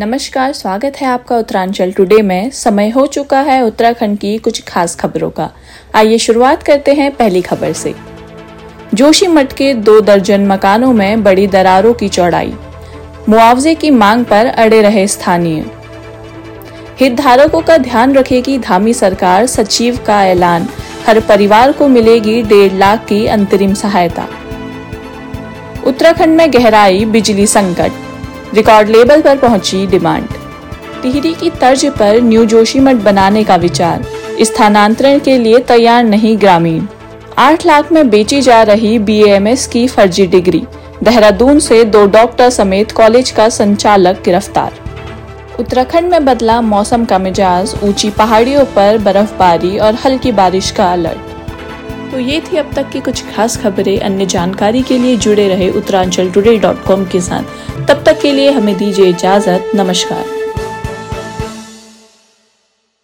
नमस्कार, स्वागत है आपका उत्तरांचल टुडे में। समय हो चुका है उत्तराखंड की कुछ खास खबरों का। आइए शुरुआत करते हैं पहली खबर से। जोशीमठ के दो दर्जन मकानों में बड़ी दरारों की चौड़ाई। मुआवजे की मांग पर अड़े रहे स्थानीय। हितधारकों का ध्यान रखेगी धामी सरकार, सचिव का ऐलान। हर परिवार को मिलेगी डेढ़ लाख की अंतरिम सहायता। उत्तराखंड में गहराई बिजली संकट। रिकॉर्ड लेबल पर पहुँची डिमांड। टिहरी की तर्ज पर न्यू जोशीमठ बनाने का विचार, स्थानांतरण के लिए तैयार नहीं ग्रामीण। आठ लाख में बेची जा रही बीएएमएस की फर्जी डिग्री, देहरादून से दो डॉक्टर समेत कॉलेज का संचालक गिरफ़्तार। उत्तराखंड में बदला मौसम का मिजाज, ऊँची पहाड़ियों पर बर्फबारी और हल्की बारिश का अलर्ट। तो ये थी अब तक की कुछ खास खबरें। अन्य जानकारी के लिए जुड़े रहे उत्तरांचल डॉट कॉम के साथ। तब तक के लिए हमें दीजिए इजाज़त नमस्कार।